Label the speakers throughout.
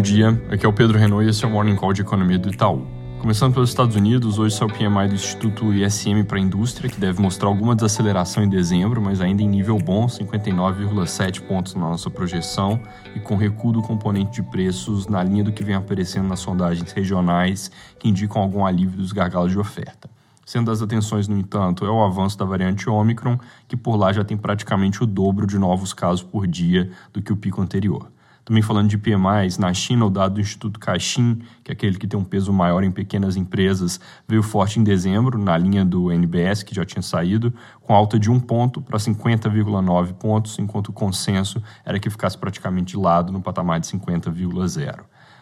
Speaker 1: Bom dia, aqui é o Pedro Renault e esse é o Morning Call de Economia do Itaú. Começando pelos Estados Unidos, hoje saiu o PMI do Instituto ISM para a Indústria, que deve mostrar alguma desaceleração em dezembro, mas ainda em nível bom, 59,7 pontos na nossa projeção, e com recuo do componente de preços na linha do que vem aparecendo nas sondagens regionais, que indicam algum alívio dos gargalos de oferta. Sendo as atenções, no entanto, é o avanço da variante Omicron, que por lá já tem praticamente o dobro de novos casos por dia do que o pico anterior. Também falando de PMIs, na China, o dado do Instituto Caixin, que é aquele que tem um peso maior em pequenas empresas, veio forte em dezembro, na linha do NBS, que já tinha saído, com alta de um ponto para 50,9 pontos, enquanto o consenso era que ficasse praticamente de lado no patamar de 50,0.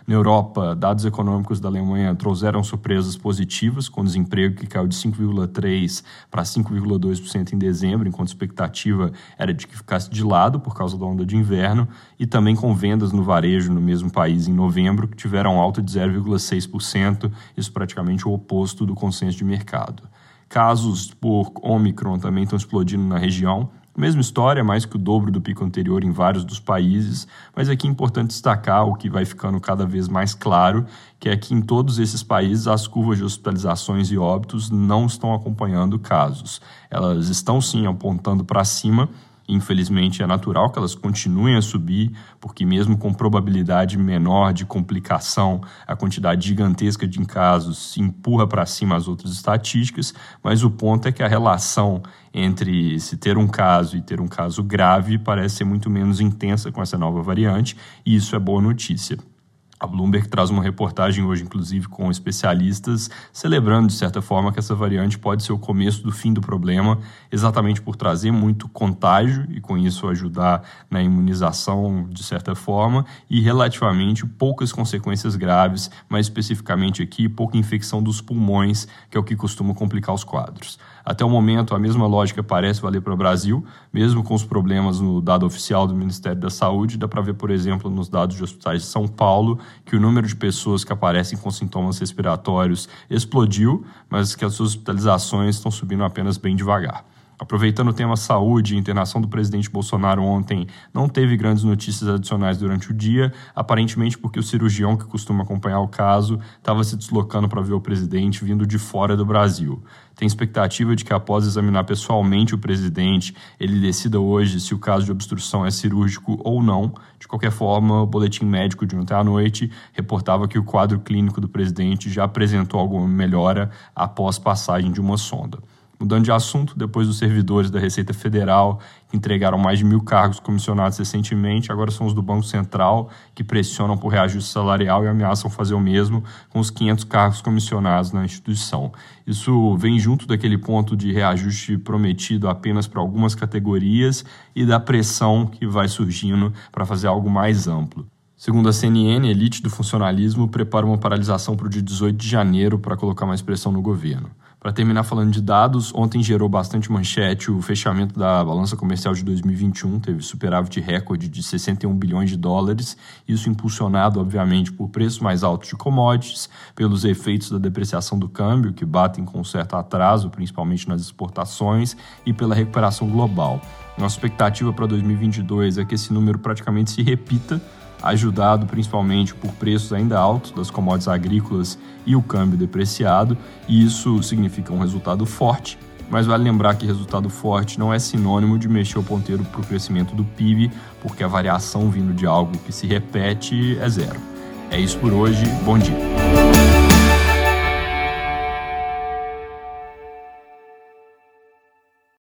Speaker 1: Na Europa, dados econômicos da Alemanha trouxeram surpresas positivas, com desemprego que caiu de 5,3% para 5,2% em dezembro, enquanto a expectativa era de que ficasse de lado por causa da onda de inverno, e também com vendas no varejo no mesmo país em novembro, que tiveram alta de 0,6%, isso praticamente o oposto do consenso de mercado. Casos por Omicron também estão explodindo na região, Mesma história, mais que o dobro do pico anterior em vários dos países, mas aqui é importante destacar o que vai ficando cada vez mais claro, que é que em todos esses países as curvas de hospitalizações e óbitos não estão acompanhando casos. Elas estão sim apontando para cima, Infelizmente, é natural que elas continuem a subir, porque, mesmo com probabilidade menor de complicação, a quantidade gigantesca de casos empurra para cima as outras estatísticas, mas o ponto é que a relação entre se ter um caso e ter um caso grave parece ser muito menos intensa com essa nova variante, e isso é boa notícia. A Bloomberg traz uma reportagem hoje, inclusive, com especialistas, celebrando, de certa forma, que essa variante pode ser o começo do fim do problema, exatamente por trazer muito contágio e, com isso, ajudar na imunização, de certa forma, e relativamente poucas consequências graves, mais especificamente aqui, pouca infecção dos pulmões, que é o que costuma complicar os quadros. Até o momento, a mesma lógica parece valer para o Brasil, mesmo com os problemas no dado oficial do Ministério da Saúde. Dá para ver, por exemplo, nos dados de hospitais de São Paulo, que o número de pessoas que aparecem com sintomas respiratórios explodiu, mas que as suas hospitalizações estão subindo apenas bem devagar. Aproveitando o tema saúde, a internação do presidente Bolsonaro ontem não teve grandes notícias adicionais durante o dia, aparentemente porque o cirurgião que costuma acompanhar o caso estava se deslocando para ver o presidente vindo de fora do Brasil. Tem expectativa de que, após examinar pessoalmente o presidente, ele decida hoje se o caso de obstrução é cirúrgico ou não. De qualquer forma, o boletim médico de ontem à noite reportava que o quadro clínico do presidente já apresentou alguma melhora após passagem de uma sonda. Mudando de assunto, depois dos servidores da Receita Federal, que entregaram mais de mil cargos comissionados recentemente, agora são os do Banco Central, que pressionam por reajuste salarial e ameaçam fazer o mesmo com os 500 cargos comissionados na instituição. Isso vem junto daquele ponto de reajuste prometido apenas para algumas categorias e da pressão que vai surgindo para fazer algo mais amplo. Segundo a CNN, a elite do funcionalismo prepara uma paralisação para o dia 18 de janeiro para colocar mais pressão no governo. Para terminar falando de dados, ontem gerou bastante manchete o fechamento da balança comercial de 2021, teve superávit recorde de 61 bilhões de dólares, isso impulsionado, obviamente, por preços mais altos de commodities, pelos efeitos da depreciação do câmbio, que batem com certo atraso, principalmente nas exportações, e pela recuperação global. Nossa expectativa para 2022 é que esse número praticamente se repita ajudado principalmente por preços ainda altos das commodities agrícolas e o câmbio depreciado, e isso significa um resultado forte. Mas vale lembrar que resultado forte não é sinônimo de mexer o ponteiro para o crescimento do PIB, porque a variação vindo de algo que se repete é zero. É isso por hoje, bom dia.